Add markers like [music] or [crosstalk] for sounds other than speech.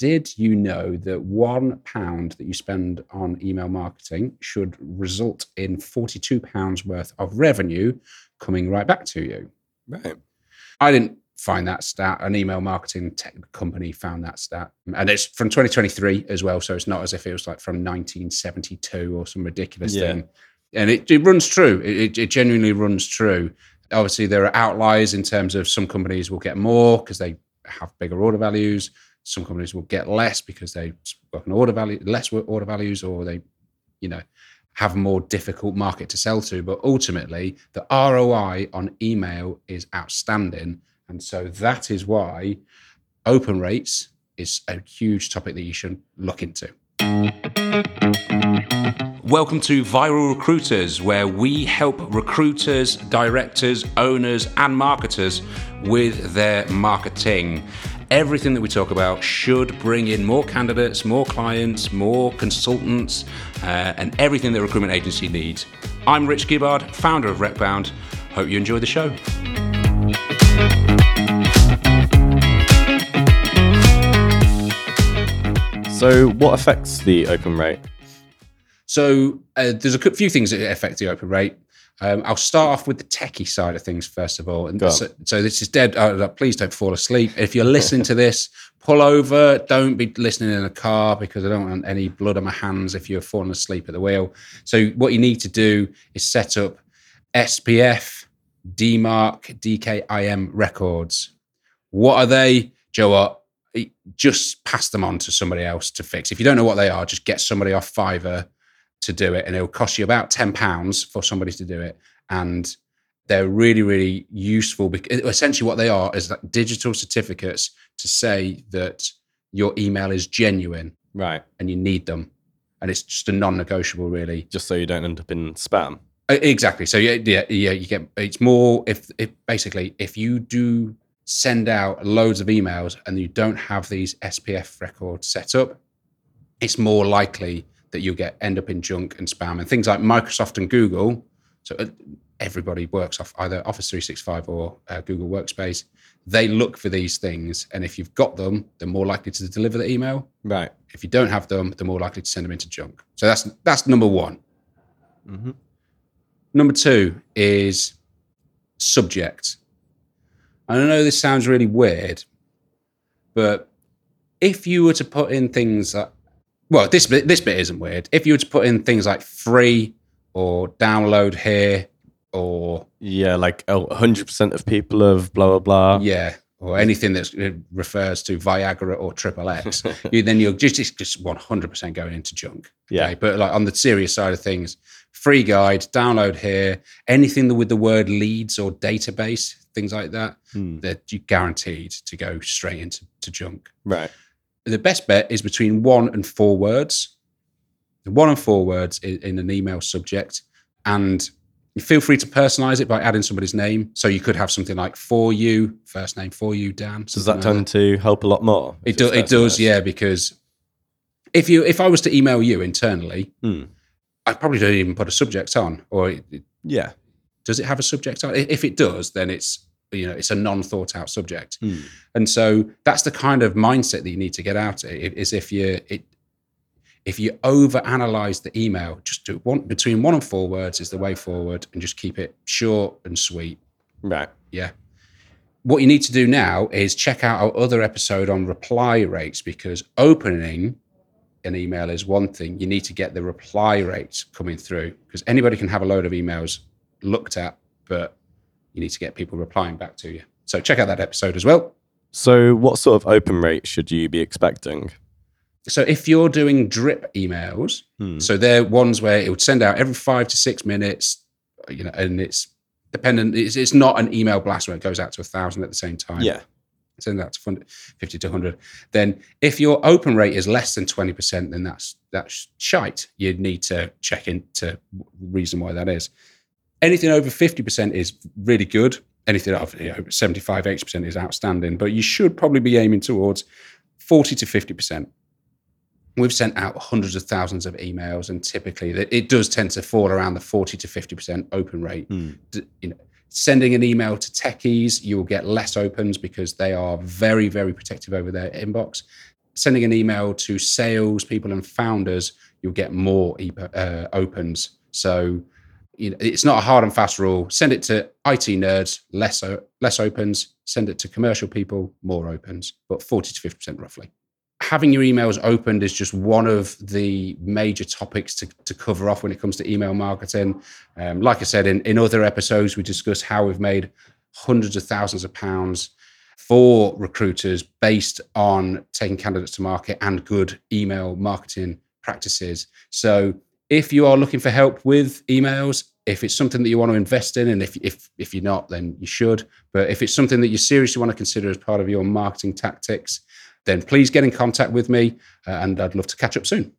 did you know that one pound that you spend on email marketing should result in 42 pounds worth of revenue coming right back to you? Right. I didn't find that stat. An email marketing tech company found that stat. And it's from 2023 as well. So it's not as if it was like from 1972 or some ridiculous Yeah. thing. And it, it runs true. It, it, it genuinely runs true. Obviously, there are outliers in terms of some companies will get more because they have bigger order values. Some companies will get less because they work on order value, less order values, or they, you know, have a more difficult market to sell to. But ultimately, the ROI on email is outstanding. And so that is why open rates is a huge topic that you should look into. Welcome to Viral Recruiters, where we help recruiters, directors, owners, and marketers with their marketing. Everything that we talk about should bring in more candidates, more clients, more consultants, uh, and everything that a recruitment agency needs. I'm Rich Gibbard, founder of RecBound. Hope you enjoy the show. So, what affects the open rate? So uh, there's a few things that affect the open rate. Um, I'll start off with the techie side of things first of all. And so, so this is dead. Uh, please don't fall asleep. If you're [laughs] listening to this, pull over. Don't be listening in a car because I don't want any blood on my hands if you're falling asleep at the wheel. So what you need to do is set up SPF, DMARC, DKIM records. What are they? Joe, what? just pass them on to somebody else to fix. If you don't know what they are, just get somebody off Fiverr to do it, and it'll cost you about ten pounds for somebody to do it. And they're really, really useful. Because essentially, what they are is like digital certificates to say that your email is genuine Right. and you need them, and it's just a non-negotiable, really. Just so you don't end up in spam. Exactly. So yeah, yeah, yeah. You get it's more if if basically if you do send out loads of emails and you don't have these SPF records set up, it's more likely that you'll get end up in junk and spam and things like Microsoft and Google. So uh, everybody works off either Office 365 or uh, Google Workspace. They look for these things, and if you've got them, they're more likely to deliver the email. Right. If you don't have them, they're more likely to send them into junk. So that's that's number one. hmm Number two is subject. I know this sounds really weird, but if you were to put in things like, well, this bit, this bit isn't weird. If you were to put in things like free or download here or Yeah, like oh, 100% of people of blah, blah, blah. yeah, or anything that refers to Viagra or Triple X, [laughs] you, then you're just just- just 100% going into junk. Yeah. But like on the serious side of things, free guide, download here, anything with the word leads or database, things like that, Hmm. that you're guaranteed to go straight into to junk. Right. The best bet is between one and four words. One and four words in, in an email subject. And feel free to personalize it by adding somebody's name. So you could have something like for you, first name for you, Dan. Does that like tend to help a lot more? it, do, it does, yeah, because if you if I was to email you internally, Hmm. I probably don't even put a subject on. Or it- Yeah. does it have a subject on? If it does, then it's you know it's a non thought out subject. Hmm. And so that's the kind of mindset that you need to get out Is if you it if you over analyze the email, just do one between one and four words is the way forward, and just keep it short and sweet. Right. Yeah. What you need to do now is check out our other episode on reply rates because opening an email is one thing. You need to get the reply rates coming through because anybody can have a load of emails looked at, but you need to get people replying back to you. So check out that episode as well. So, what sort of open rate should you be expecting? So if you're doing drip emails, Hmm. so they're ones where it would send out every five to six minutes, you know, and it's dependent. It's, it's not an email blast where it goes out to a thousand at the same time. Yeah. send that to 50 to 100 then if your open rate is less than 20% then that's that's shite you'd need to check into reason why that is anything over 50% is really good. Anything over you know, 75 80% is outstanding. But you should probably be aiming towards 40 to 50% we've sent out hundreds of thousands of emails and typically it does tend to fall around the 40 to 50% open rate. D- you know, sending an email to techies, you will get less opens because they are very, very protective over their inbox. sending an email to sales people and founders, you'll get more e- uh, opens. So you know, it's not a hard and fast rule. Send it to IT nerds, less less opens. Send it to commercial people, more opens, but forty to fifty percent roughly. Having your emails opened is just one of the major topics to, to cover off when it comes to email marketing. Um, like I said in, in other episodes, we discussed how we've made hundreds of thousands of pounds for recruiters based on taking candidates to market and good email marketing practices. So if you are looking for help with emails, if it's something that you want to invest in, and if if if you're not, then you should. But if it's something that you seriously want to consider as part of your marketing tactics, then please get in contact with me, uh, and I'd love to catch up soon.